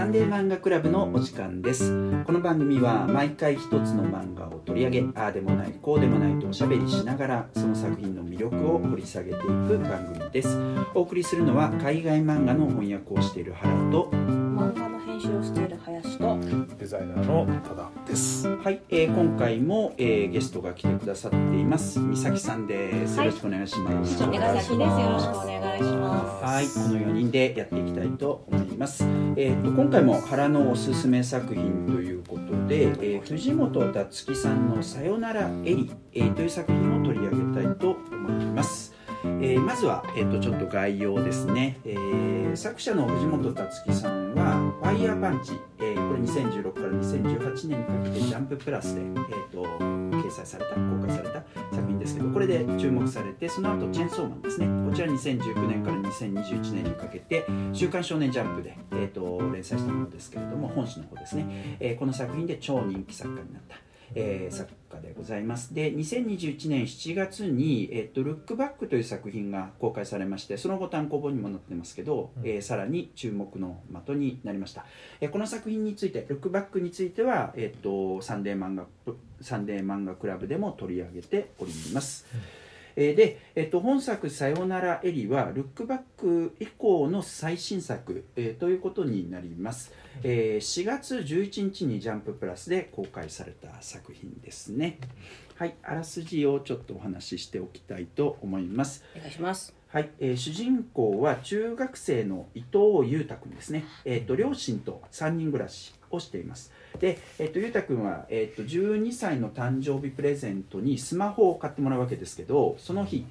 サンデー漫画クラブのお時間ですこの番組は毎回一つの漫画を取り上げああでもないこうでもないとおしゃべりしながらその作品の魅力を掘り下げていく番組ですお送りするのは海外漫画の翻訳をしている原と漫画の編集をしている林とデザイナーの多田です。はい、えー今回も、えーゲストが来てくださっています美咲さんですよろしくお願いします、お願いします。よろしくお願いしまはい、この4人でやっていきたいと思います。えー、と今回も原のおすすめ作品ということで、えー藤本達樹さんの「さよならエリ」えーという作品を取り上げたいと思います。えーまずは、えー、とちょっと概要ですね、えー作者の藤本達樹さんは「ファイヤーパンチ」えーこれ2016から2018年にかけて「ジャンププラスで」えー、と掲載された公開された作品ですけどこれで注目されてその後チェンソーマン」ですね。こちら2019年から2021年にかけて「週刊少年ジャンプで」えー、と連載したものですけれども本誌の方ですね、えーこの作品で超人気作家になった。えー作家でございます。で2021年7月に「えっとルックバック」という作品が公開されましてその後単行本にもなってますけど、えーさらに注目の的になりました、えーこの作品について「ルックバック」については、えっとサンデー漫画サンデー漫画クラブでも取り上げております、えーで、えっと本作「さよならエリ」はルックバック以降の最新作、えーということになります、えー4月11日に「ジャンププラス」で公開された作品ですねはいあらすじをちょっとお話ししておきたいと思いますす。お願いします。はい、えー主人公は中学生の伊藤裕太君ですね、えー、と両親と3人暮らしをしていますで、えっ、とゆうたくんは、えっ、と12歳の誕生日プレゼントにスマホを買ってもらうわけですけどその日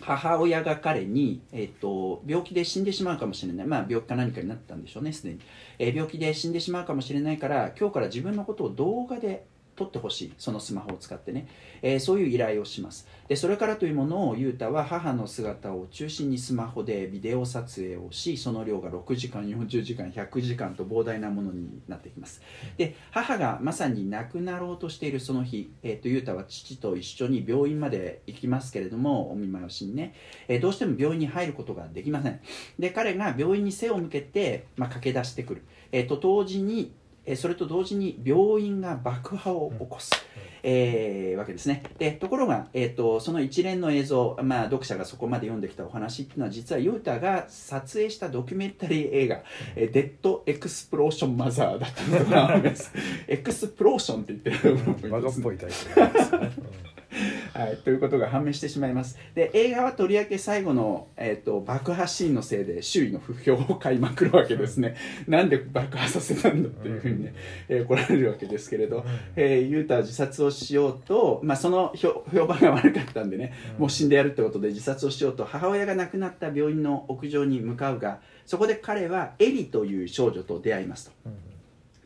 母親が彼に、えっ、と病気で死んでしまうかもしれない、まあ、病気か何かになったんでしょうねすでに、えー病気で死んでしまうかもしれないから今日から自分のことを動画で撮ってほしいそのスマホを使ってね、えーそういう依頼をします。でそれからというものを雄太は母の姿を中心にスマホでビデオ撮影をしその量が6時間40時間100時間と膨大なものになってきます。で母がまさに亡くなろうとしているその日、えー、と優太は父と一緒に病院まで行きますけれどもお見舞いをしにね、えーどうしても病院に入ることができません。で彼が病院に背を向けて、まあ、駆け出してくる、えーと同時にえーそれと同時に病院が爆破を起こす、えーわけですね。でところが、えー、とその一連の映像、まあ、読者がそこまで読んできたお話っていうのは実はユータが撮影したドキュメンタリー映画「えーデッド・エクスプロージョン・マザー」だったのがあります。エクスプローションって言ってるバカっぽいタイトルですね。はい、ということが判明してしまいます。で映画はとりわけ最後の、えー、と爆破シーンのせいで周囲の不評を買いまくるわけですね。なんで爆破させたんだっていうふうにね、えー怒られるわけですけれど、えー、ユータは自殺をしようと、まあ、その評評判が悪かったんでね、もう死んでやるってことで自殺をしようと母親が亡くなった病院の屋上に向かうがそこで彼はエリという少女と出会いますと。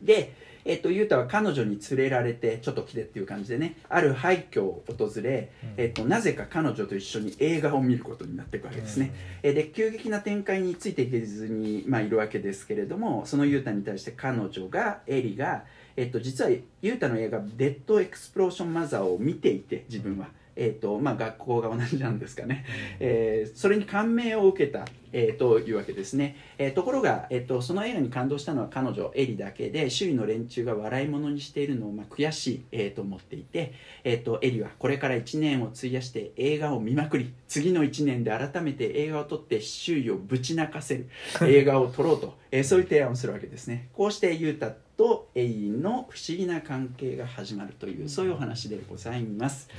で、えっと、ユータは彼女に連れられてちょっと来てっていう感じでねある廃墟を訪れ、えっと、なぜか彼女と一緒に映画を見ることになっていくわけですね、えで急激な展開についていけずに、まあ、いるわけですけれどもそのユータに対して彼女がエリが、えっと、実はユータの映画「デッド・エクスプロージョン・マザー」を見ていて自分は。えーとまあ、学校が同じなんですかね、えーそれに感銘を受けた、えーというわけですね、えーところが、えー、とその映画に感動したのは彼女エリだけで周囲の連中が笑い物にしているのを、まあ、悔しい、えーと思っていて、えー、とエリはこれから1年を費やして映画を見まくり次の1年で改めて映画を撮って周囲をぶち泣かせる 映画を撮ろうと、えーそういう提案をするわけですね。こうしてユータとエインの不思議な関係が始まるというそういうお話でございます、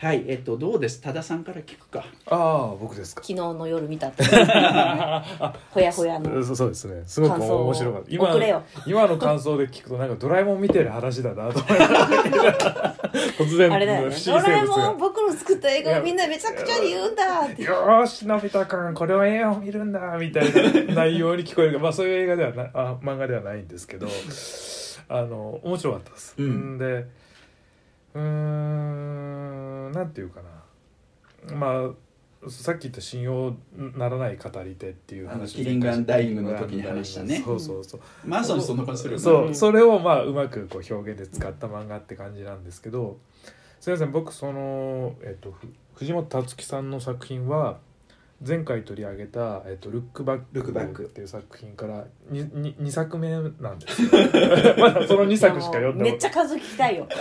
はいえっ、とどうです？多田さんから聞くかああ僕ですか昨。日の夜見たって。ほやほやの。そうそうですね。すごく面白かった。今今の感想で聞くとなんかドラえもん見てる話だなと思いながら 突然あれだよね。ドラえ。もん僕の作った映画をみんなめちゃくちゃに言うんだって。よーしのび太くんこれは映画を見るんだみたいな内容に聞こえるまあそういう映画ではなあ漫画ではないんですけどあの面白かったです、うん。でうーんなんていうかな。まあさっき言った信用ならない語り手っていう話。キリングアンダイイングの時に話したね。そうそうそう。まさにそんな感じするそうそれをまあうまくこう表現で使った漫画って感じなんですけど。すみません僕その、えっと、ふ藤本達樹さんの作品は前回取り上げた「えっと、ルックバック」ルックバックっていう作品から 2, 2作目なんですよ。まだその2作しか読んだめっことちゃ数聞きたいよ。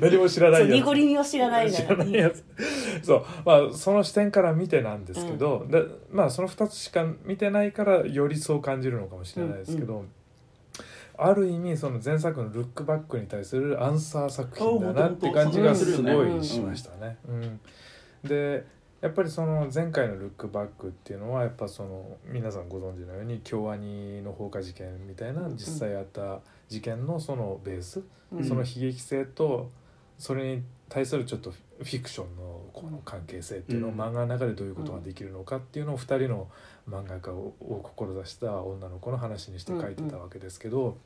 何も知らないやつ。濁りを知らない知らないやつ。そう。まあその視点から見てなんですけど、でまあその2つしか見てないからよりそう感じるのかもしれないですけど、ある意味その前作の「ルックバック」に対するアンサー作品だなって感じがすごいしましたね。うん。でやっぱりその前回の「ルックバック」っていうのはやっぱその皆さんご存知のように京アニの放火事件みたいな実際あった事件のそのベース、うん。その悲劇性とそれに対するちょっとフィクションのこの関係性っていうのをうん漫画の中でどういうことができるのかっていうのを2人の漫画家をを志した女の子の話にして書いてたわけですけど、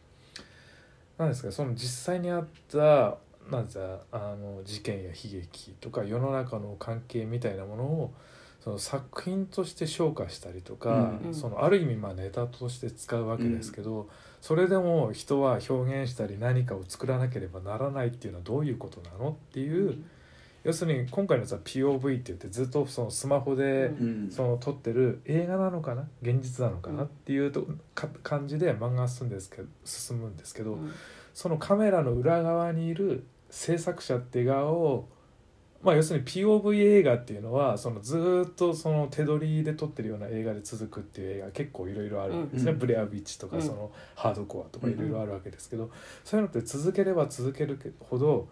なんですかその実際にあったなんですかあの事件や悲劇とか世の中の関係みたいなものをその作品として昇華したりとか、うん。そのある意味まあネタとして使うわけですけど、それでも人は表現したり何かを作らなければならないっていうのはどういうことなのっていう、要するに今回のやつは POV って言ってずっとそのスマホで、うん。その撮ってる映画なのかな現実なのかなっていうとか感じで漫画が進んですけど進むんですけど、そのカメラの裏側にいる制作者って側をまあ要するに POV 映画っていうのはそのずーっとその手取りで撮ってるような映画で続くっていう映画結構いろいろあるんですね、うんブレアビッチとかうん。そのハードコアとかいろいろあるわけですけど、そういうのって続ければ続けるほど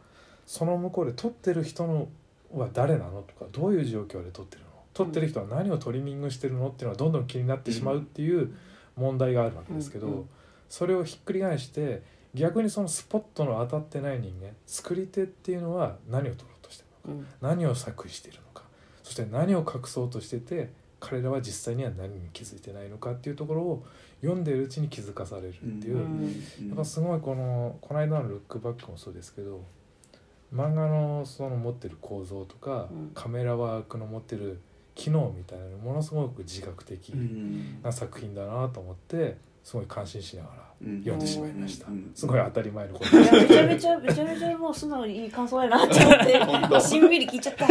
その向こうで撮ってる人のは誰なのとかどういう状況で撮ってるの撮ってる人は何をトリミングしてるのっていうのはどんどん気になってしまうっていう問題があるわけですけど、うんうん。それをひっくり返して逆にそのスポットの当たってない人間作り手っていうのは何を撮ろうとしてるのか何を作為しているのかそして何を隠そうとしてて彼らは実際には何に気づいてないのかっていうところを読んでいるうちに気づかされるっていう、うん。やっぱすごいこのこの間の「ルックバック」もそうですけど漫画のその持ってる構造とか、うん。カメラワークの持ってる機能みたいなのものすごく自覚的うん。な作品だなと思ってすごい感心しながらうん。読んでしまいました、うん。すごい当たり前のこと。めちゃめちゃめちゃめちゃもう素直にいい感想やなって思ってしんみり聞いちゃった。い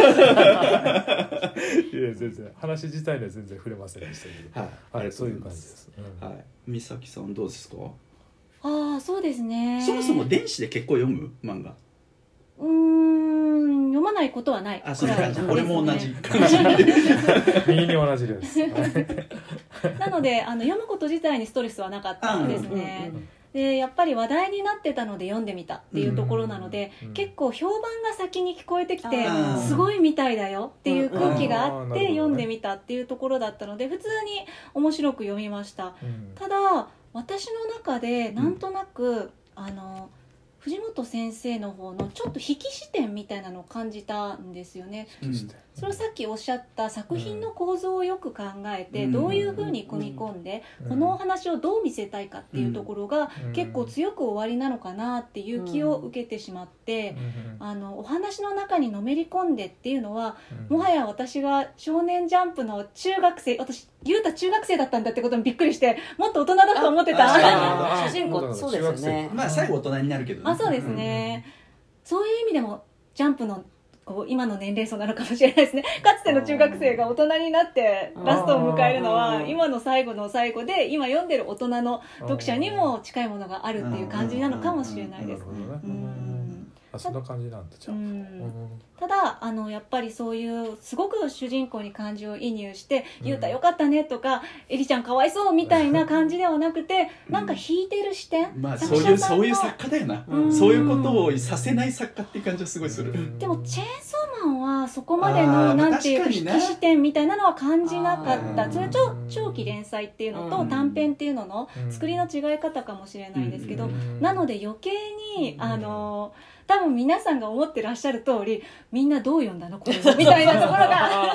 や全然。話自体には全然触れませんでしたけど。はい、はい、そういう感じです。うん。はい、美咲さんどうですか、ああそうですね。そもそも電子で結構読む？漫画。うーん読まないことはない。あそういう感じくらい俺も同じ。右に同じです。なのであの読むこと自体にストレスはなかったですね、でやっぱり話題になってたので読んでみたっていうところなので、うん結構評判が先に聞こえてきてすごいみたいだよっていう空気があって読んでみたっていうところだったので普通に面白く読みました。うん。ただ私の中でなんとなく、あの藤本先生の方のちょっと引き視点みたいなのを感じたんですよね。引きしてそれをさっきおっしゃった作品の構造をよく考えて、うん。どういうふうに組み込んで、うん。このお話をどう見せたいかっていうところがうん。結構強く終わりなのかなっていう気を受けてしまって、あのお話の中にのめり込んでっていうのはもはやや私が「少年ジャンプ」の中学生私雄太中学生だったんだってことにびっくりしてもっと大人だと思ってた。ああ主人公そうですよね。まあ最後大人になるけどね。そうですね、そういう意味でもジャンプのこう今の年齢層なのかもしれないですね。かつての中学生が大人になってラストを迎えるのはうん今の最後の最後で今読んでる大人の読者にも近いものがあるっていう感じなのかもしれないです。なるほどね。うん。あそんな感じなんだ。じゃあただあのやっぱりそういうすごく主人公に感情移入して「うんゆうたよかったね」とか「えりちゃんかわいそう」みたいな感じではなくてうん。なんか引いてる視点、まあそういうそういう作家だよな、うんそういうことをさせない作家っていう感じはすごいする、うん。でもチェーンソーマンはそこまでのなんていうか引き視点みたいなのは感じなかった。それ長長期連載っていうのとうん。短編っていうののうん。作りの違い方かもしれないですけどうん。なので余計にうんあの多分皆さんが思ってらっしゃる通りみんなどう読んだの？これ。みたいなところが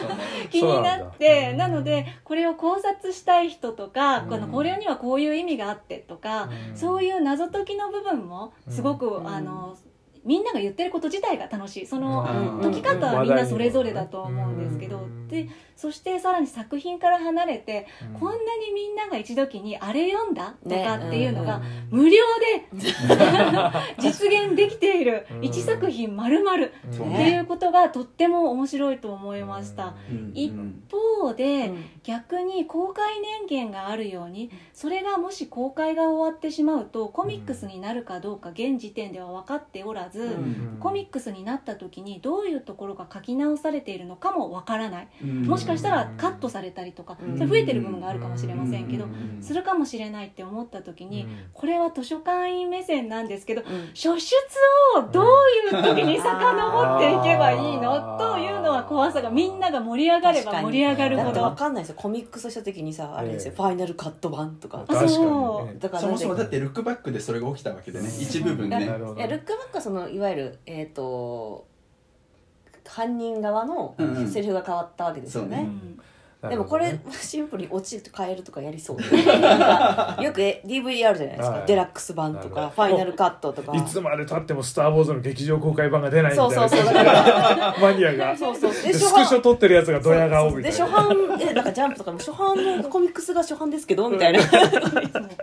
気になってなのでこれを考察したい人とかうん。このこれにはこういう意味があってとかうん。そういう謎解きの部分もすごくうん。あのみんなが言ってること自体が楽しい。そのうん。解き方はみんなそれぞれだと思うんですけどうん。でそしてさらに作品から離れてうん。こんなにみんなが一時にあれ読んだ？とかっていうのがうん。無料で 実現できているうん。1作品丸々っそうていうことがとっても面白いと思いました。うん。一方で、うん。逆に公開年限があるようにそれがもし公開が終わってしまうとコミックスになるかどうか現時点では分かっておらず、ん。コミックスになった時にどういうところが書き直されているのかも分からない。うん。もしかしたらカットされたりとかうん。それ増えてる部分があるかもしれませんけどうん。するかもしれないって思った時にうん。これは図書館員目線なんですけどうん。初出をどういう時に遡っていけばいいの？というのは怖さがみんなが盛り上がれば盛り上がるだってほどわかんないですよ。コミックスした時にさあれですよ、ええファイナルカット版とか。あ確かにそう。ねだからそもそもだっってルックバックでそれが起きたわけでね。一部分ね。いやルックバックはそのいわゆるえっ、と犯人側のセリフが変わったわけですよね,、そうでもこれ シンプルに落ちると変えるとかやりそうよくえ DVD あるじゃないですか、はい。デラックス版とかファイナルカットとか。いつまでたっても「スター・ウォーズ」の劇場公開版が出ないみたいな。そうそうそう。マニアが。そうそう。ででスクショ撮ってるやつがドヤ顔みたいな。で初版えなんかジャンプとかも初版のコミックスが初版ですけどみたいな。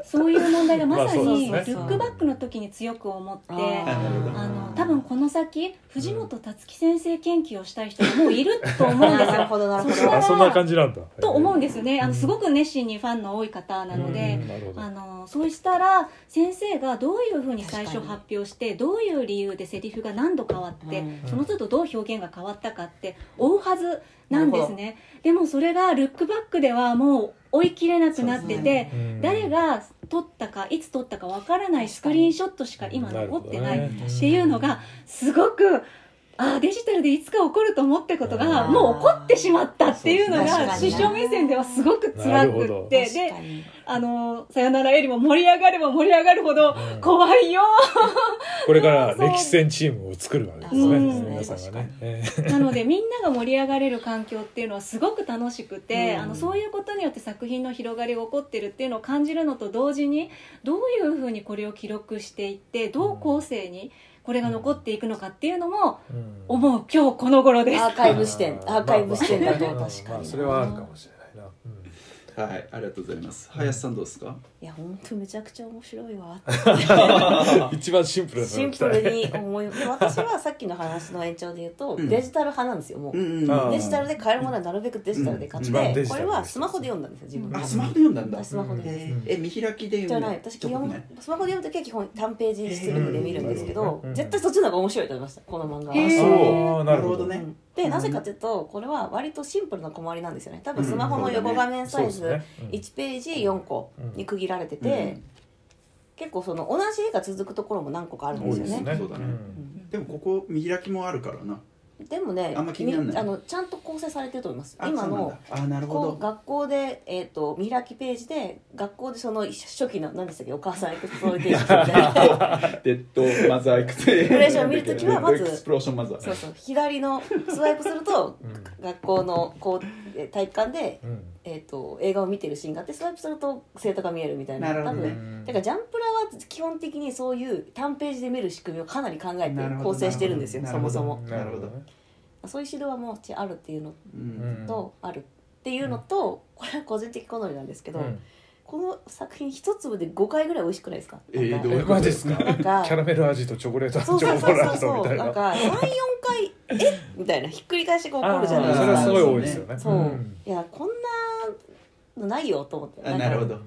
そういう問題がまさにルックバックの時に強く思ってあの多分この先藤本辰樹先生研究をしたい人がもういると思うんですなるよ。ほどなるほど。そしたらあそんな感じなんだ。と思うんですよね。あうん。のすごく熱心にファンの多い方なのであのそうしたら先生がどういうふうに最初発表してどういう理由でセリフが何度変わってうん。その都度どう表現が変わったかって追うはずなんですね。でもそれがルックバックではもう追い切れなくなっててうん。誰が撮ったかいつ撮ったかわからないスクリーンショットしか今残ってないっていうのがすごくああデジタルでいつか起こると思ってことがうんもう起こってしまったっていうのがに師匠目線ではすごく辛くってであの「さよならエリ」も盛り上がれば盛り上がるほどうん。怖いよ これから 歴史戦チームを作るわけですね。うん皆さんがね。えなのでみんなが盛り上がれる環境っていうのはすごく楽しくて、うん。あのそういうことによって作品の広がりが起こってるっていうのを感じるのと同時にどういうふうにこれを記録していってどう後世にこれが残っていくのかっていうのもえうん。思う今日この頃です。アーカイブ視点。アーカイブ視点だと。まあまあ確かにまあそれはあるかもしれないなうんはいありがとうございます林さんどうですかいや本当めちゃくちゃ面白いわ 一番シンプルなシンプルに思いで私はさっきの話の延長で言うと、うん。デジタル派なんですよもう、んうんあー。デジタルで買えるものはなるべくデジタルで買って、これはスマホで読んだんですよ自分。あスマホで読んだんだ。スマホでえ見開きでじゃ読んだない。私基本、ね。スマホで読むときは基本単ページ出力で見るんですけど、うん。絶対そっちの方が面白いと思いましたこの漫画は、へー。そうなるほど。ね。うん。でなぜかというとこれは割とシンプルな小回りなんですよね。多分スマホの横画面サイズそうですね。うん。1ページ4個に区切られてて、うん。結構その同じ絵が続くところも何個かあるんですよね。でもここ見開きもあるからな。でもねあんま気にならない。みあのちゃんと構成されてると思います。あ今の学校で、えー、と見開きページで学校でその初期の何でしたっけお母さんエクスプロイテーションみたいな。デッドマザーエクスプレーション。を見るときはまずデッドエクスプローションマザー。そうそう左のスワイプするとうん。学校のこうえ体育館で、うん。えー、と映画を見てるシーンがあってスワイプすると生徒が見えるみたいな。多なね。分だからジャンプラは基本的にそういう単ページで見る仕組みをかなり考えて構成してるんですよそもそも。なるほど。ねそういう指導はもうあるっていうのうん。と、あるっていうのと、これは個人的好みなんですけど、うんこの作品一粒で5回ぐらい美味しくないですか？えーどういうこと？ですか？キなんか。ャラメル味とチョコレートチョそうそうそう。コレートそう。みたいななんか34回「え？みたいなひっくり返しが起こるじゃないですか。それはすごい多いですよね。そう、ん。いやこんなのないよと思って。んかあなるほど。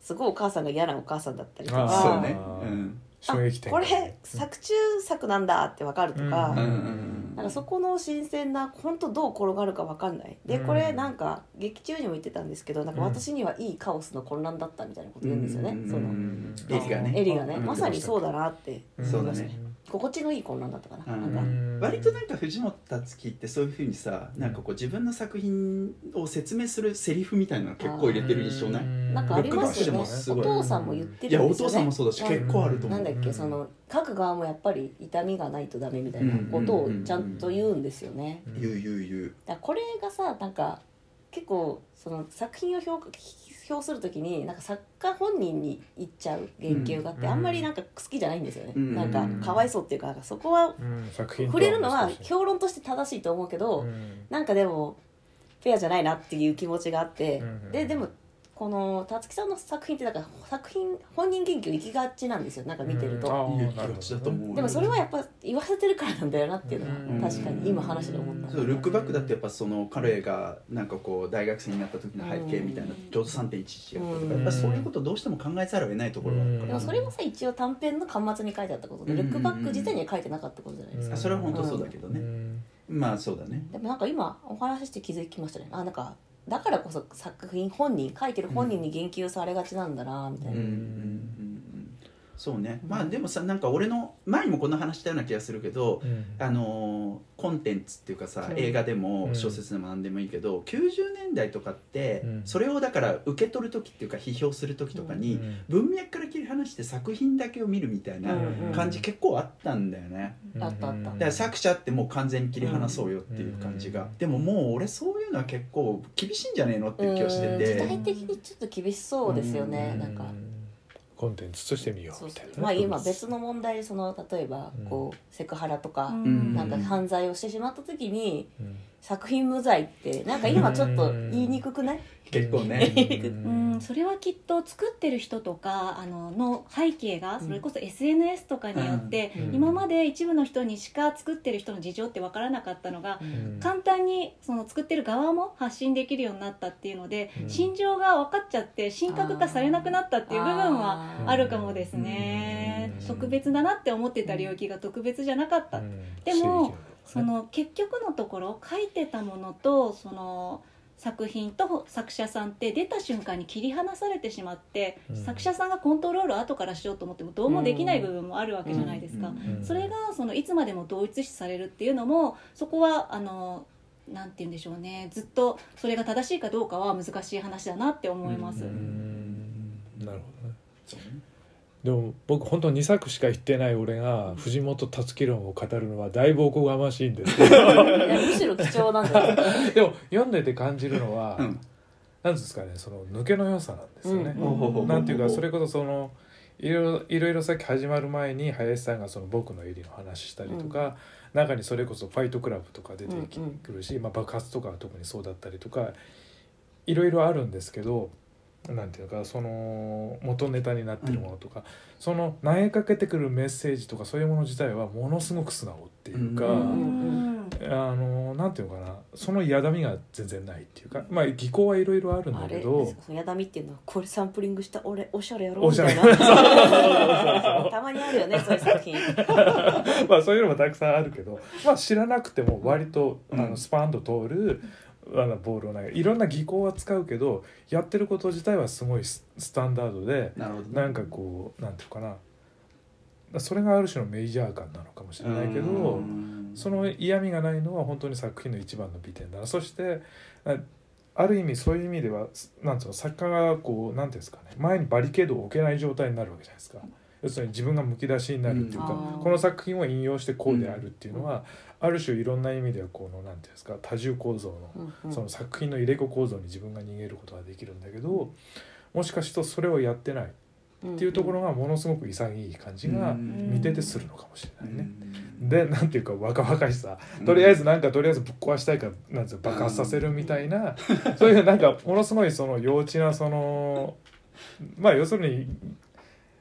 すごいお母さんが嫌なお母さんだったりとか。そうね。うん。あ衝撃展これ作中作なんだってわかるとか、なんかそこの新鮮な本当どう転がるかわかんない。でこれなんか劇中にも言ってたんですけどなんか私にはいいカオスの混乱だったみたいなこと言うんですよね、うんそのうんエリがね。エリがね。うん。まさにそうだなってうんそうだね。心地のいい混乱だったかな,、うん。なんか。うん割となんか藤本つ樹ってそういうふうにさなんかこう自分の作品を説明するセリフみたいなの結構入れてる印象ない？なんかありますよね。お父さんも言っていやおるんですよね。父さんもそうだし結構あると思う。なんだっけその書く側もやっぱり痛みがないとダメみたいなことをちゃんと言うんですよね。言う言う言う。だこれがさなんか結構その作品を評評するときになんか作家本人に言っちゃう言及があって、うんあんまりなんか好きじゃないんですよね、うんなんかかわいそうっていうかそこは触れるのは評論として正しいと思うけど、うん。なんかでもフェアじゃないなっていう気持ちがあって、うん。ででもこの辰木さんの作品ってなんか作品本人言及行きがちなんですよなんか見てると、うん。あーいい気持ちだと思うよでもそれはやっぱ言わせてるからなんだよなっていううんのは確かに今話で思ったそうルックバックだってやっぱその彼がなんかこう大学生になった時の背景みたいなうんちょうど3.11やったとうん。かやっぱそういうことどうしても考えざるを得ないところがあるから。でもそれもさ一応短編の巻末に書いてあったことで、うんルックバック自体には書いてなかったことじゃないですか、あそれは本当そうだけどね。うん。まあそうだね。でもなんか今お話しして気づきましたね。あなんかだからこそ作品本人書いてる本人に言及されがちなんだなみたいな、うんそうね。まあでもさなんか俺の前にもこんな話したような気がするけどうん。あのーコンテンツっていうかさう。ん映画でうん。も小説でも何でもいいけど90年代とかってうん。それをだから受け取る時っていうか批評する時とかに文脈から切り離して作品だけを見るみたいなうん感じ結構あったんだよね。あったあった。だから作者ってもう完全に切り離そうよっていう感じが。うんでももう俺そういうのは結構厳しいんじゃねえのっていう気がしてうん。時て代的にちょっと厳しそうですよね、うん。なんかコンテンツとして見ようそうそみたいうなねまあ今別の問題その例えばうん。こうセクハラとか、ん。なんか犯罪をしてしまった時にうん。作品無罪ってなんか今ちょっと言いにくくない、結構ね。うん、それはきっと作ってる人とかあのの背景がそれこそ SNS とかによって、うん。今まで一部の人にしか作ってる人の事情って分からなかったのが、うん。簡単にその作ってる側も発信できるようになったっていうので、うん。心情が分かっちゃって神格化されなくなったっていう部分はあるかもですね、うん。特別だなって思ってた領域が特別じゃなかった、うん。でもその結局のところ書いてたものとその作品と作者さんって出た瞬間に切り離されてしまって、うん。作者さんがコントロールを後からしようと思ってもどうもできない部分もあるわけじゃないですか。うん。うん。それがそのいつまでも同一視されるっていうのもそこはあのなんて言うんでしょうね。ずっとそれが正しいかどうかは難しい話だなって思います。ううん。んなるほどねでも僕本当2作しか言ってない俺が藤本辰樹論を語るのはだいぶおこがましいんです。け どいやむしろ貴重なんだよ。でも読んでて感じるのは、うん。なんですかねその抜けの良さなんですよね。うん。なんていうかそれこそそのいろいろいろいろさっき始まる前に林さんがその僕の襟の話したりとか、中にそれこそファイトクラブとか出てくるし、まあ、爆発とかは特にそうだったりとかいろいろあるんですけどなんていうかその元ネタになってるものとか、その投げかけてくるメッセージとかそういうもの自体はものすごく素直っていうか。うんうんあのなんていうのかなその嫌だみが全然ないっていうかまあ技巧はいろいろあるんだけどそのやだみっていうのはこれサンプリングした俺おしゃれやろ？おしゃれ。みたいな。たまにあるよねそういう作品。まあそういうのもたくさんあるけど、まあ、知らなくても割と、うん。あのスパンと通るあのボールを投げる。いろんな技巧は使うけどやってること自体はすごいススタンダードでなるほどね。なんかこうなんていうかな。それがある種のメジャー感なのかもしれないけどうん。その嫌味がないのは本当に作品の一番の美点だな。そしてあある意味そういう意味ではなんつうの作家がこうなんていうんですかね。前にバリケードを置けない状態になるわけじゃないですか。要するに自分がむき出しになるっていうか、うん。この作品を引用してこうであるっていうのは、ある種いろんな意味ではこのなんていうんですか多重構造のうんうん。その作品の入れ子構造に自分が逃げることができるんだけどもしかするとそれをやってないっていうところがものすごく潔い感じがうん。見ててするのかもしれないね。うん。でなんていうか若々しさ。とりあえずなんかとりあえずぶっ壊したいからなんつうの爆発させるみたいなそういうなんかものすごいその幼稚なそのまあ要するに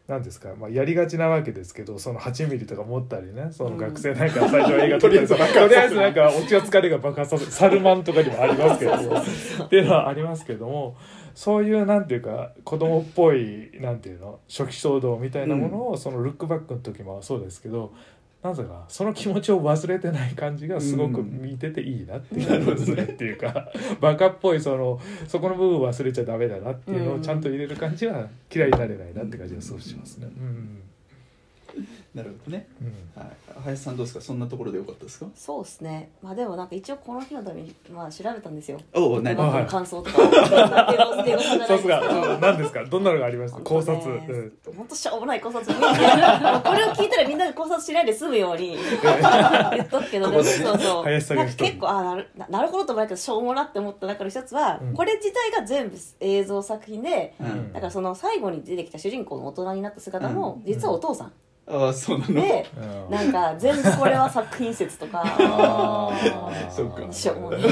なんですか、まあ、やりがちなわけですけどその8ミリとか持ったりねその学生なんか最初は映画撮ったり。とりあえずなんかオチが疲れが爆発させるサルマンとかにもありますけどっていうのはありますけどもそういうなんていうか子供っぽいなんていうの初期衝動みたいなものを、そのルックバックの時もそうですけどなぜかその気持ちを忘れてない感じがすごく見てていいなっていう感じですね。っていうかバカっぽいそのそこの部分忘れちゃダメだなっていうのをちゃんと入れる感じは嫌いになれないなって感じがすごくしますね。うん なるほどね、うん。はい、林さんどうですか？そんなところでよかったですか？そうですね。まあでもなんか一応この日のためにまあ調べたんですよ。おお何の感想とか。さすが何ですか？どんなのがありました考察、うん。本当しょうもない考察。これを聞いたらみんなで考察しないで済むように 言っとくけどここでね。そうそう。林さん結構あなるななるほどと思うけどしょうもなって思った中の一つは、うん。これ自体が全部映像作品で、うん。だからその最後に出てきた主人公の大人になった姿も、うん。実はお父さん、ああそうなの。でうん。なんか全部これは作品説とか。ああそうか。しょうもねし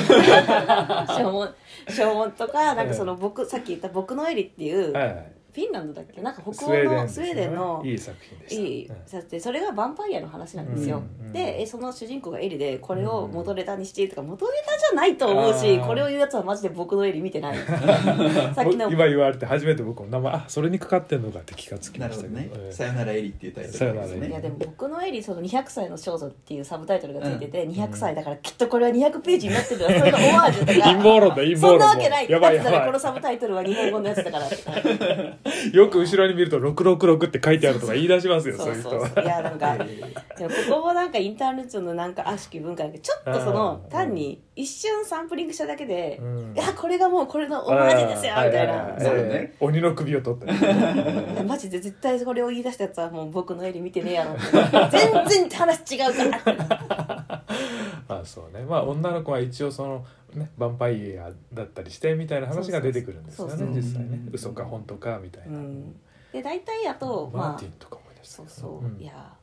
ょうもしょうもとかなんかその僕さっき言った「僕のエリ」っていう、はいはいフィンランドだっけ？なんか北欧のスウェーデンのいい作品でした。いそれがヴァンパイアの話なんですよ、うんでえその主人公がエリでこれを元ネタにしているとか元ネタじゃないと思うしこれを言うやつはマジで僕のエリ見てない。さっきの今言われて初めて僕も名前あそれにかかってんのかって気がつきなまるほど。ね「したけどええ。さよならエリ」っていうタイトルですさよならエリ。いやでも僕のエリその200歳の少女っていうサブタイトルがついてて、ん200歳だからきっとこれは200ページになってるよ それのオマージュとか陰謀論だ陰謀そ論んなわけない。やばいだってこのサブタイトルは日本語のやつだから。い よく後ろに見ると666って書いてあるとか言い出しますよそそう。ういう人そうそう。いはやなんか でもここもなんかインターネットのなんか悪しき文化だけどちょっとそのうん。単に一瞬サンプリングしただけで、うん。いやこれがもうこれのオマージュですよみたいな、そうね。ええ鬼の首を取った。マジで絶対これを言い出したやつはもう僕の絵に見てねえやろって。全然話違うから。あそうね。まあ女の子は一応そのねヴァンパイアだったりしてみたいな話が出てくるんですよね。実際ねうん嘘か本当かみたいな、うん。で大体あとまあマーティンとか思い出したそうけどそう、ん。いや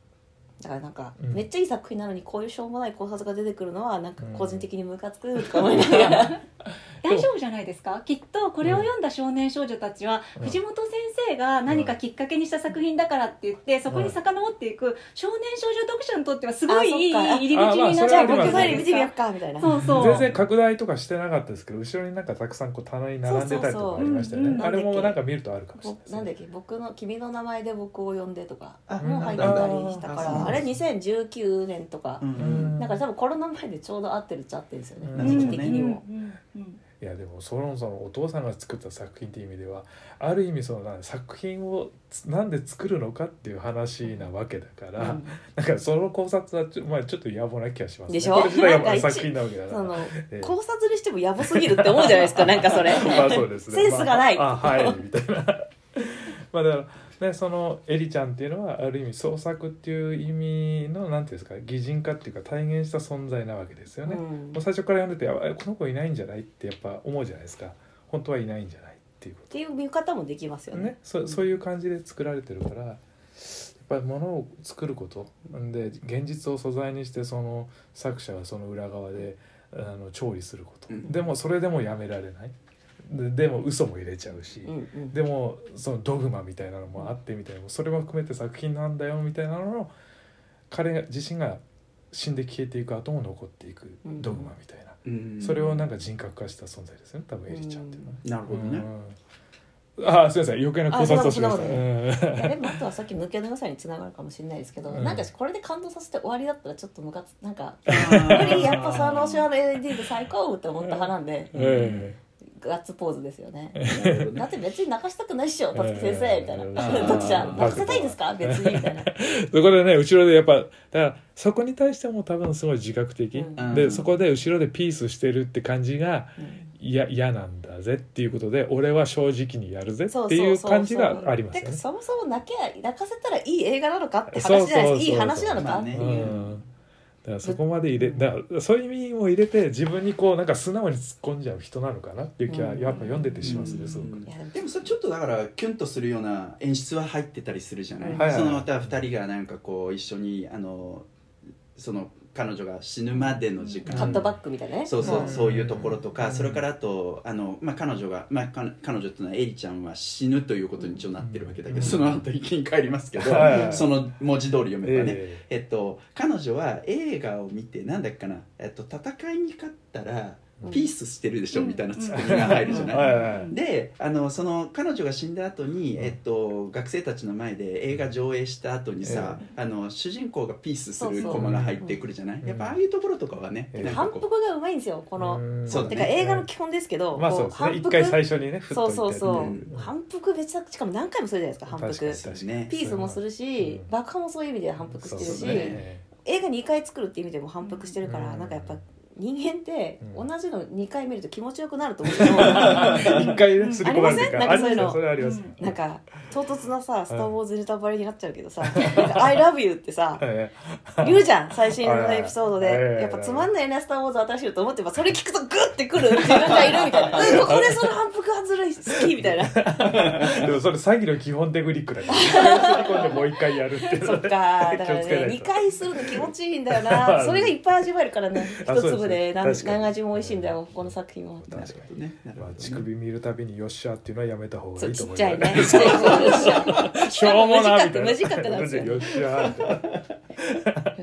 だからなんか、うん。めっちゃいい作品なのにこういうしょうもない考察が出てくるのはなんか個人的にムカつくとか思いながら、大丈夫じゃないですか？きっとこれを読んだ少年少女たちは、うん。藤本先生が何かきっかけにした作品だからって言って、そこに遡っていく少年少女読者にとってはすごいいい入り口になっあまあじゃあそれはあります僕の絵に見てみようかみたいな。そうそう。全然拡大とかしてなかったですけど後ろになんかたくさんこう棚に並んでたりとかありましたよね。そうそうそう。あれもなんか見るとあるかもしれないなんだっけ？僕の君の名前で僕を呼んでとか。あもう入ってたりしたから、うんあれ2019年とか、だから多分コロナ前でちょうど合ってるっちゃ合ってるんですよね、うん。時期的にも、うんうんいやでもそのそのお父さんが作った作品っていう意味ではある意味そのなん作品をつなんで作るのかっていう話なわけだから、うん。なんかその考察はちょ,、まあ、ちょっと野暮な気がします。ねでしょ？作品なわけだからそのええ考察にしてもやばすぎるって思うじゃないですかなんかそれ。まあそうですね。センスがない。まあ、あはいみたいな。まあだからねそのエリちゃんっていうのはある意味創作っていう意味のなんていうんですか擬人化っていうか体現した存在なわけですよね、うん。もう最初から読んでてあこの子いないんじゃないってやっぱ思うじゃないですか。本当はいないんじゃないっていうこっていう見方もできますとよね。ねそそういう感じで作られてるからやっぱり物を作ること。で現実を素材にしてその作者はその裏側であの調理すること、うん。でもそれでもやめられないででも嘘も入れちゃうし、うんうん。でもそのドグマみたいなのもあってみたいなそれも含めて作品なんだよみたいなのの彼が自身が死んで消えていく後も残っていくドグマみたいな、うん。それをなんか人格化した存在ですよね多分エリちゃんっていうのは。ね。なるほどね。うん。ああすみません。余計な考察をしました。あそんなうん。いやでもあとはさっき抜けの良さにつながるかもしれないですけど、うん。なんかこれで感動させて終わりだったらちょっとムカつなんかあ無ー理やっぱその手話の LED で最高って思った派なんで、えガッツポーズですよね。だって別に泣かしたくないっしょ辰木先生みたいな、うん。読者泣かせたいですか？別にみたいな。え そこでね後ろでやっぱだからそこに対しても多分すごい自覚的、うん。でそこで後ろでピースしてるって感じがうん。いや嫌なんだぜっていうことで俺は正直にやるぜっていう感じがありますね。そもそも泣け泣かせたらいい映画なのかって話じゃないですか。いい話なのかっていう、だからそこまで入れだからそういう意味も入れて自分にこうなんか素直に突っ込んじゃう人なのかなっていう気はうん。やっぱ読んでてしますねすごく。うんいやでもでもそれちょっとだからキュンとするような演出は入ってたりするじゃない、うんはい。はいそのまた2人がなんかこう一緒にあのその彼女が死ぬまでの時間、カットバックみたいなね。そうそう、うん。そういうところとか、うん。それからあとあの、まあ、彼女が、まあ、か彼女っていうのはエリちゃんは死ぬということに一応なってるわけだけど、うん。その後生きに帰りますけど、その文字通り読めばね、え。えっと、彼女は映画を見てなんだっけかな、えっと、戦いに勝ったらピースしてるでしょみたいなツッコミが入るじゃない、はいはいであのその彼女が死んだ後に、えっと、学生たちの前で映画上映した後にさ、あの主人公がピースするコマが入ってくるじゃない？やっぱああいうところとかはね、うん。なんか反こ復がうまいんですよこのうん。そうだね。てか映画の基本ですけど、まあこそうですね。一反復。回最初にねそうそうそう、反復めちゃしかも何回もするじゃないですか反復。ね。ピースもするし、うん。爆破もそういう意味で反復してるし、映画2回作るっていう意味でも反復してるから、うん。なんかやっぱ人間ってうん。同じの2回見ると気持ちよくなると思う。けど、一回ね刷り込まれてるから。ありません？なんかそういうの。ありますよ。それあります。なんか唐突なさ「スター・ウォーズ」ネタバレになっちゃうけどさ「なんか I love you」ってさ はい言うじゃん最新のエピソードで。やっぱつまんないね「スター・ウォーズ」私ると思ってばそれ聞くとグッてくる自分がいるみたい。なうんここでその反復はずるい好きみたいな。でもそれ詐欺の基本テクニックだから一回刷り込んでもう一回やるってそっかだからねと。2回するの気持ちいいんだよな。それがいっぱい味わえるからね。あ一粒で何そうで何味も美味しいんだよこの作品はなるほどね。まあ乳首見るたびによっしゃっていうのはやめた方がそいういと思うちっちゃいね。ちっちゃいよっしょうもなみたいな。無自覚なんですよよっしゃ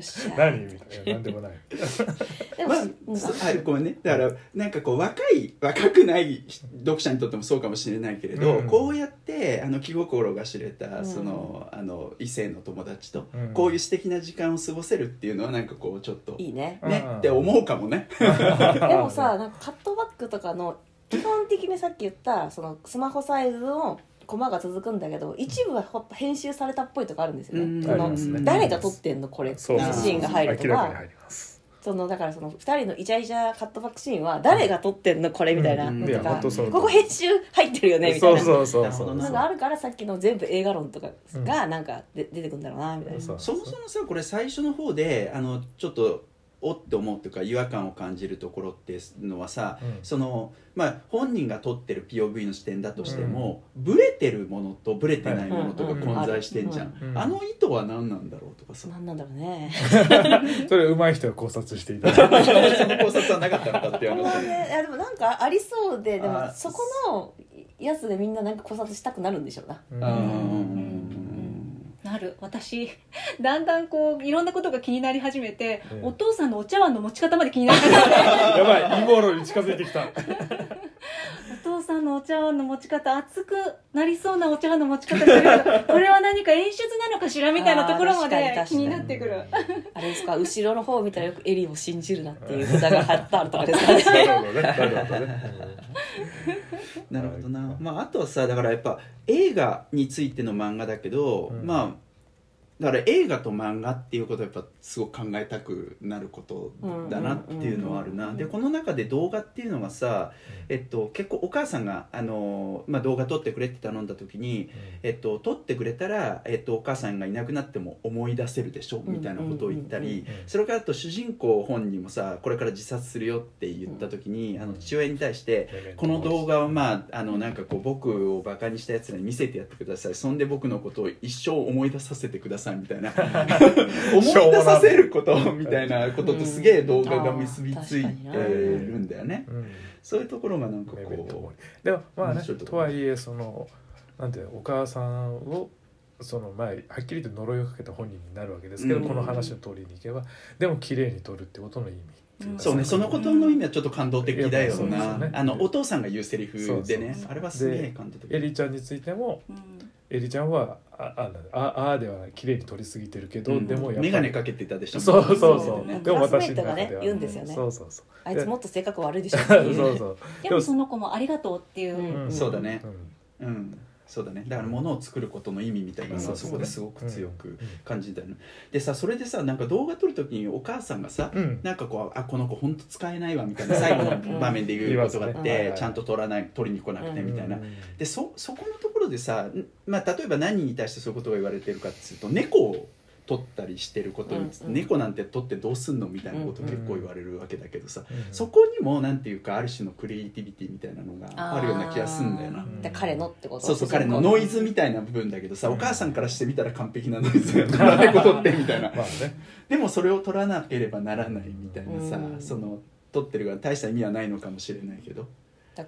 しゃ何みたいな。なんでもない。でもまあうんそあごめんね。だからなんかこう若い若くない読者にとってもそうかもしれないけれど、うん。こうやってあの気心が知れたうん。その、あの異性の友達とうん。こういう素敵な時間を過ごせるっていうのはなんかこうちょっといいね。ねうん。って思うかもね。でもさなんかカットバックとかの基本的にさっき言ったそのスマホサイズのコマが続くんだけど一部はほ編集されたっぽいとかあるんですようん。ねそのね。誰が撮ってんのこれっていうシーンが入るとか。そのだからその2人のイチャイチャカットバックシーンは誰が撮ってんのこれみたいな。とかうここ編集入ってるよねみたそいうなそうそう。なんかあるからさっきの全部映画論とかがなんかで出てくるんだろうなみたいな。そう。そもそもさこれ最初の方であのちょっとおって思うというか違和感を感じるところっていうのはさ、うん。そのまあ、本人が撮ってる POV の視点だとしても、ブレてるものとブレてないものとかうん。混在してんじゃん、うん。あの意図は何なんだろうとかさ。何なんだろうね。それ上手い人が考察していただいて。その考察はなかったのかっていう話ね。いやでもなんかありそうででもあそこのやつでみんななんか考察したくなるんでしょうな。うんなる。私 だんだんこういろんなことが気になり始めて、ええ。お父さんのお茶碗の持ち方まで気になり始めて。やばい陰謀論に近づいてきた お父さんのお茶碗の持ち方熱くなりそうなお茶碗の持ち方してるけどこれは何か演出なのかしらみたいなところまで気になってくる。あれですか後ろの方を見たらよくエリを信じるなっていう札が貼ってあるとかですかね。なるほどね。なるほどね。なるほどな、まあ、あとはさだからやっぱ映画についての漫画だけど、うん。まあだから映画と漫画っていうことはやっぱすごく考えたくなることだなっていうのはあるな、でこの中で動画っていうのがさ、えっと、結構お母さんがあの、まあ、動画撮ってくれって頼んだ時に、えっと、撮ってくれたら、えっと、お母さんがいなくなっても思い出せるでしょみたいなことを言ったりそれからあと主人公本人もさこれから自殺するよって言った時に、あの父親に対してこの動画はまああのなんかこう僕をバカにしたやつらに見せてやってください。そんで僕のことを一生思い出させてくださいみたいな。思い出させることみたいなこととすげえ動画が結びついてるんだよね。うんそういうところがなんかこリでもまあねとはいえそのなんていうのお母さんをその前はっきりと呪いをかけた本人になるわけですけど、うん。この話の通りにいけばでも綺麗に撮るってことの意味そうね。そのことの意味はちょっと感動的だよな。あのお父さんが言うセリフでね。あれはすげえ感動的。エリちゃんについてもうんエリちゃんはああああではない綺麗に撮りすぎてるけど、うん。でもやっぱり眼鏡かけてたでしょ。そうそうそう。そうでも私の中では。言うんですよね。そうそうそう。あいつもっと性格悪いでしょってそういう。そうそう。でもその子もありがとうっていう、うんん。そうだね。うん。うんそうだね。だから物を作ることの意味みたいなのはそこですごく強く感じたよねでさそれでさなんか動画撮る時にお母さんがさ、うん。なんかこうあこの子本当使えないわみたいな最後の場面で言うことがあっうんて、うんちゃんと取らない取りに来なくてみたいな、うん。でそそこのところでさ、んまあ、例えば何に対してそういうことが言われてるかっていうと猫を取ったりしてることに、うんうん。猫なんて取ってどうすんのみたいなこと結構言われるわけだけどさ、うんそこにもなんていうかある種のクリエイティビティみたいなのがあるような気がすんだよな。で彼のってこと？そうそう彼のノイズみたいな部分だけどさ、うん。お母さんからしてみたら完璧なノイズが猫取ってみたいな。まあね。でもそれを取らなければならないみたいなさ、うん。その取ってるが大した意味はないのかもしれないけど。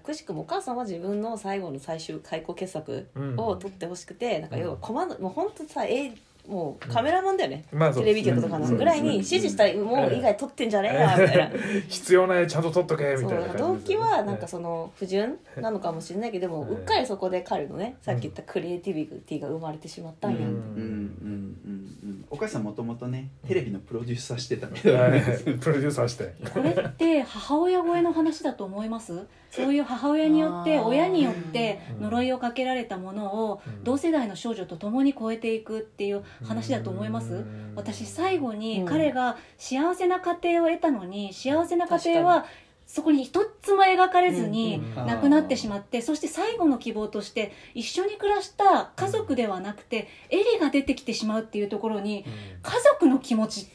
くしくもお母さんは自分の最後の最終開口傑作うん。を取ってほしくて、なんか要はコマのもう本当さえもうカメラマンだよね、まあテレビ局とかのぐらいに指示したらもう以外撮ってんじゃねえやみたいな。必要な絵ちゃんと撮っとけみたいな動機はなんかそその不純なのかもしれないけどでもうっかりそこで彼のね。さっき言ったクリエイティビティが生まれてしまったんや、うん。うんうんうんうん。お母さんもともとねテレビのプロデューサーしてたけど、は いプロデューサーして。これって母親超えの話だと思います？そういう母親によって親によってうん。呪いをかけられたものをうん。同世代の少女と共に超えていくっていう話だと思います？うん。私最後にうん。彼が幸せな家庭を得たのに幸せな家庭はそこに一つも描かれずにうん亡くなってしまってそして最後の希望として一緒に暮らした家族ではなくてエリが出てきてしまうっていうところに家族の気持ち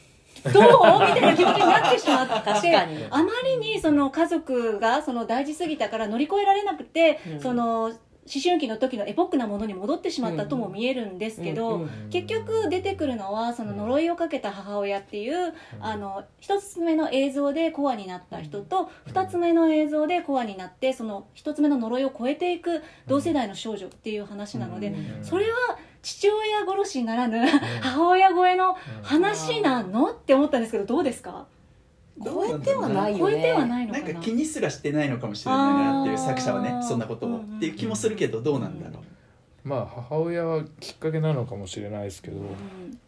どう？みたいな気持ちになってしまって確かに。あまりにその家族がその大事すぎたから乗り越えられなくて、うん。その思春期の時のエポックなものに戻ってしまったとも見えるんですけど、うんうん結局出てくるのはその呪いをかけた母親っていう、あの一つ目の映像でコアになった人と二つ目の映像でコアになってその一つ目の呪いを超えていく同世代の少女っていう話なので、うん。それは父親殺しならぬ母親超えの話なの？って思ったんですけどどうですか？超えてはないよね。超えてはないのかな。なんか気にすらしてないのかもしれないなっていう作者はねそんなことを。うんうんっていう気もするけどどうなんだろう。まあ母親はきっかけなのかもしれないですけど、うん。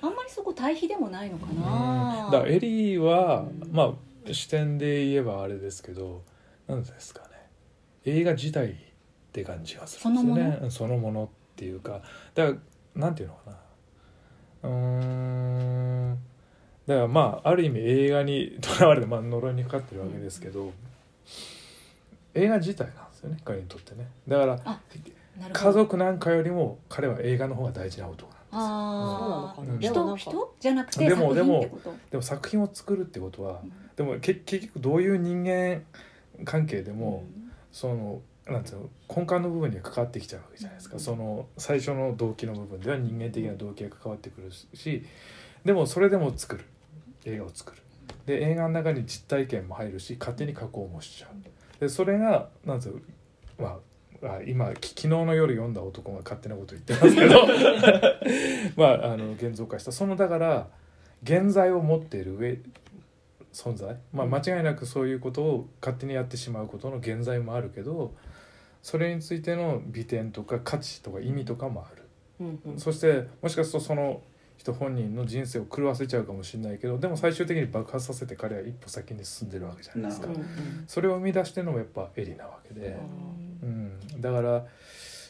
あんまりそこ対比でもないのかうん。な、だからエリーは、うん。まあ視点で言えばあれですけど何ですかね。映画自体って感じがするんですよね。そのもの？っていうかだからなんていうのかな。うーん。だからまあある意味映画に とらわれて、まあ、呪いにかかってるわけですけど、映画自体なんですよね彼にとってね。だから家族なんかよりも彼は映画の方が大事な男なんですそうなのあかうん。人？人？じゃなくてでも作品ってこと？でも作品を作るってことはうん。でもけ結局どういう人間関係でも、そのなんていうの根幹の部分には関わってきちゃうわけじゃないですか、うん。その最初の動機の部分では人間的な動機が関わってくるし。でもそれでも作る。映画を作る。で映画の中に実体験も入るし勝手に加工もしちゃう。でそれがなんていうのまああ今き昨日の夜読んだ男が勝手なこと言ってますけど。まああの現像化した。そのだから現在を持っている上存在、まあ、間違いなくそういうことを勝手にやってしまうことの現在もあるけどそれについての美点とか価値とか意味とかもある、うんうん。そしてもしかするとその人本人の人生を狂わせちゃうかもしれないけどでも最終的に爆発させて彼は一歩先に進んでるわけじゃないですか。なるうんうん。それを生み出してるのもやっぱエリなわけで、ううんん、だから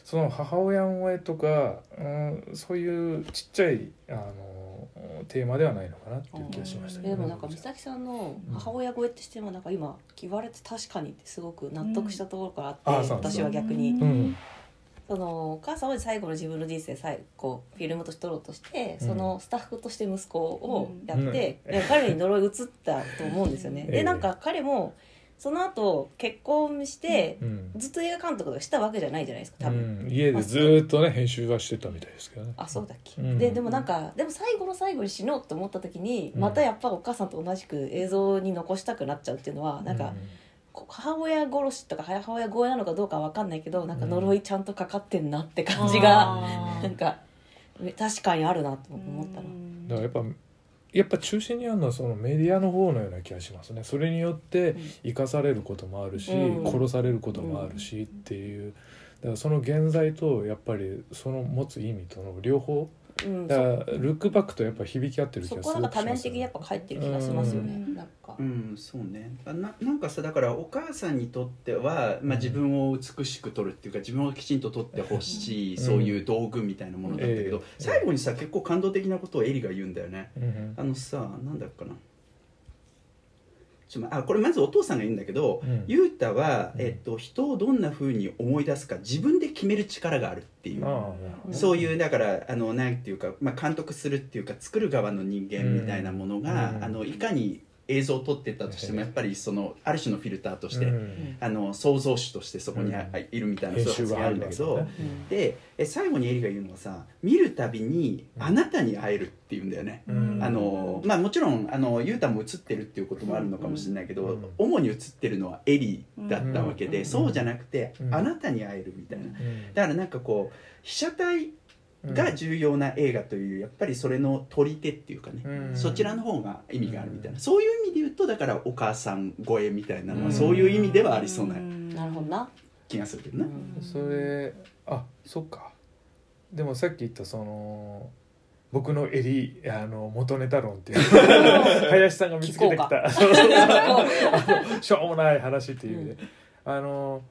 その母親の絵とか、うん、そういうちっちゃいあのテーマではないのかなっていう気がしましたでもなんか美咲さんの母親超えってしてもなんか今言われて確かにってすごく納得したところがあって、うん。私は逆に、うん。そのお母さんは最後の自分の人生最後フィルムとして撮ろうとして、うん。そのスタッフとして息子をやって、うん。で彼に呪い移ったと思うんですよね。ええ。でなんか彼もその後結婚してうん。ずっと映画監督とかしたわけじゃないじゃないですか多う分。ん、家でずーっとね編集はしてたみたいですけどね。あそうだっけ、うん。ででもなんかでも最後の最後に死のうと思った時に、うん。またやっぱお母さんと同じく映像に残したくなっちゃうっていうのはなんか、母親殺しとか母親超えなのかどうかわかんないけどなんか呪いちゃんとかかってんなって感じが、あーなんか確かにあるなと思ったの。うん。だからやっぱやっぱ中心にあるのはそのメディアの方のような気がしますね。それによって生かされることもあるし、うん。殺されることもあるしっていう。だからその現在とやっぱりその持つ意味との両方うん、だかそらルックバックとやっぱ響き合ってる気そがするこはなんか多面的にやっぱ返ってる気がしますよね、うん。なんか、うんそうね。あななんかさだからお母さんにとっては、まあ、自分を美しく撮るっていうか自分をきちんと撮ってほしい、うん。そういう道具みたいなものだったけど、ええ。最後にさ結構感動的なことをエリが言うんだよね。うん。あのさなんだっけかなちょまあこれまずお父さんが言うんだけど、うん。ユータは、うん。えっと、人をどんなふうに思い出すか自分で決める力があるっていう。ああそういうだからあのなんていうか、まあ、監督するっていうか作る側の人間みたいなものが、うん。あのいかに映像を撮ってったとしてもやっぱりそのある種のフィルターとして、うん。あの創造主としてそこにあいるみたいなそういがあるんだけど、ねでえ最後にエリが言うのはさ見るたびにうん。あなたに会えるっていうんだよね。うん。あのまあ、もちろんあのユータも映ってるっていうこともあるのかもしれないけど、うん。主に映ってるのはエリーだったわけで、うん。そうじゃなくて、うん。あなたに会えるみたいな。うん。だからなんかこう被写体が重要な映画というやっぱりそれの取り手っていうかね、うん。そちらの方が意味があるみたいな、そういう意味で言うとだからお母さん超えみたいなのはうん。そういう意味ではありそうななるほどな、気がするけどね。うん。それあそっか。でもさっき言ったその僕の襟あの元ネタ論っていう 林さんが見つけてきた。しょうもない話っていう意味で、あの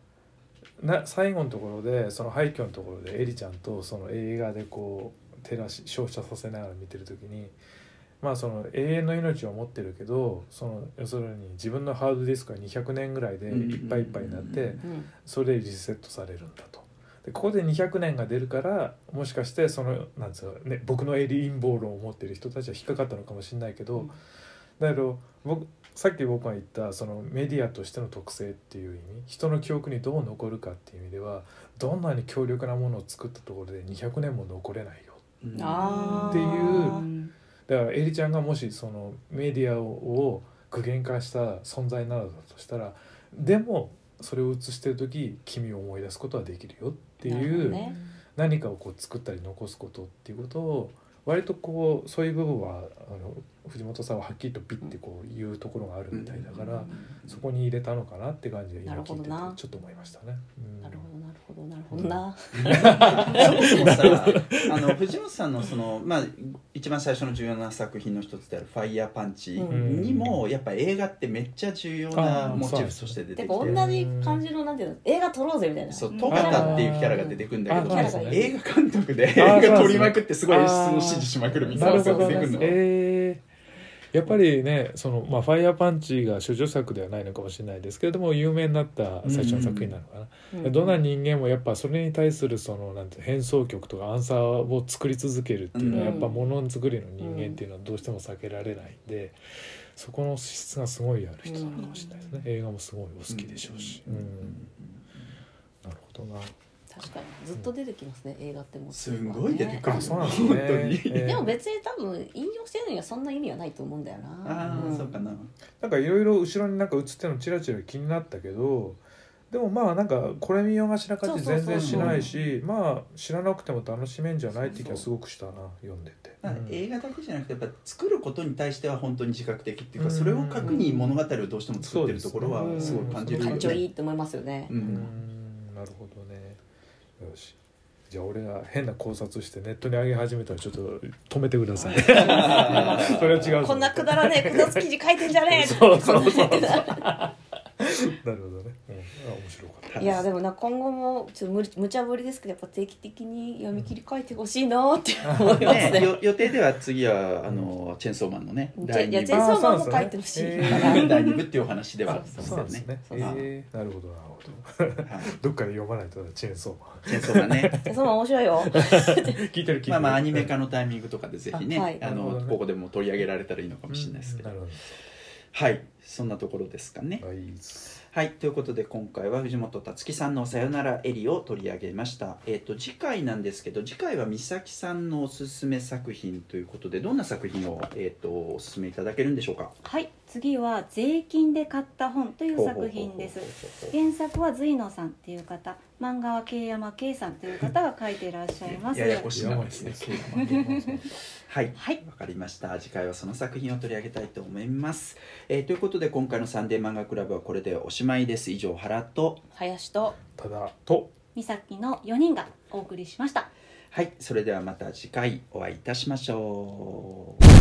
な最後のところでその廃墟のところでエリちゃんとその映画でこう照らし照射させながら見てる時にまあその永遠の命を持ってるけどその要するに自分のハードディスクが200年ぐらいでいっぱいいっぱいになってうん。それでリセットされるんだと。でここで200年が出るからもしかしてそのなんつうの、ね、僕のエリ陰謀論を持ってる人たちは引っかかったのかもしれないけど、うん。だけど僕さっき僕が言ったそのメディアとしての特性っていう意味人の記憶にどう残るかっていう意味ではどんなに強力なものを作ったところで200年も残れないよ。っていううんだからエリちゃんがもしそのメディアを具現化した存在なのだとしたらでもそれを映してる時君を思い出すことはできるよっていう、何かをこう作ったり残すことっていうことを割とこうそういう部分はあの藤本さんははっきりとピッてこう言うところがあるみたいだから、そこに入れたのかなって感じで今聞いててちょっと思いましたね。うん。なるほどほどなるほどな、そもそもさ あの藤本さんのその、まあ、一番最初の重要な作品の一つである「ファイヤーパンチ」にもやっぱ映画ってめっちゃ重要なモチーフとして出てて。きてか同じ感じのなんていうの映画撮ろうぜみたいな。そうトガタっていうキャラが出てくるんだけど映画監督で映画撮りまくってすごい演出の指示しまくるみたいなのが出てくるの？えーやっぱりねその、まあ、ファイヤーパンチが諸女作ではないのかもしれないですけれども有名になった最初の作品なのかな、うんどんな人間もやっぱそれに対するそのなんて変奏曲とかアンサーを作り続けるっていうのはうん。やっぱものづくりの人間っていうのはどうしても避けられないんでそこの資質がすごいある人なのかもしれないですね。映画もすごいお好きでしょうし、うん。なるほどな確かに。ずっと出てきますね、映画ってもう。すんごい出てくる。あそうなんですね。本当に。えー。でも別に多分引用してるのにはそんな意味はないと思うんだよな。ああ、ん。そうかな。なんかいろいろ後ろになんか映ってるのチラチラ気になったけどでもまあなんかこれ見よがしな感じ全然しないしまあ知らなくても楽しめんじゃないって気がすごくしたな読んでて。映画だけじゃなくてやっぱ作ることに対しては本当に自覚的っていうかうん。それを核に物語をどうしても作ってるところはうんすごい感じるよ感情いいね。って思いますよね、ううんん。なるほどねよし。じゃあ俺が変な考察してネットに上げ始めたらちょっと止めてください。それは違うぞ。こんなくだらねえ複雑記事書いてんじゃねえ。そうそうそう なるほどね、うん、あ面白かったいやでもな今後もちょっと無無茶ぶりですけどやっぱ定期的に読み切り書いてほしいなって思いますね。ね。よ予定では次はあのチェンソーマンのね第2いやチェンソーマンも書いてほしい。第二部っていうお話ではあったんですよね。そうなんですね。そうえー、なるほどなるほど。はい。どっかで読まないとなチェーンソーマン。チェンソーマンね。チェンソーマン面白いよ。聞いてる聞いてる。まあまあアニメ化のタイミングとかでぜひね、あはい。あのね。ここでも取り上げられたらいいのかもしれないですけど、うんなるはいそんなところですかね。はい。はいということで今回は藤本つ樹さんの「さよならエリ」を取り上げました。えっ、と次回なんですけど次回は美咲さんのおすすめ作品ということでどんな作品を、えー、とおすすめいただけるんでしょうか？はい次は税金で買った本という作品です。原作は隋野さんっていう方漫画は慶山圭さんという方が書いていらっしゃいます。ややこしい名前ですねはい。はい。わかりました。次回はその作品を取り上げたいと思います、えーということで今回の「サンデー漫画クラブ」はこれでおしまいです。以上原と。林と。ただと。美咲の4人がお送りしました。はい。それではまた次回お会いいたしましょう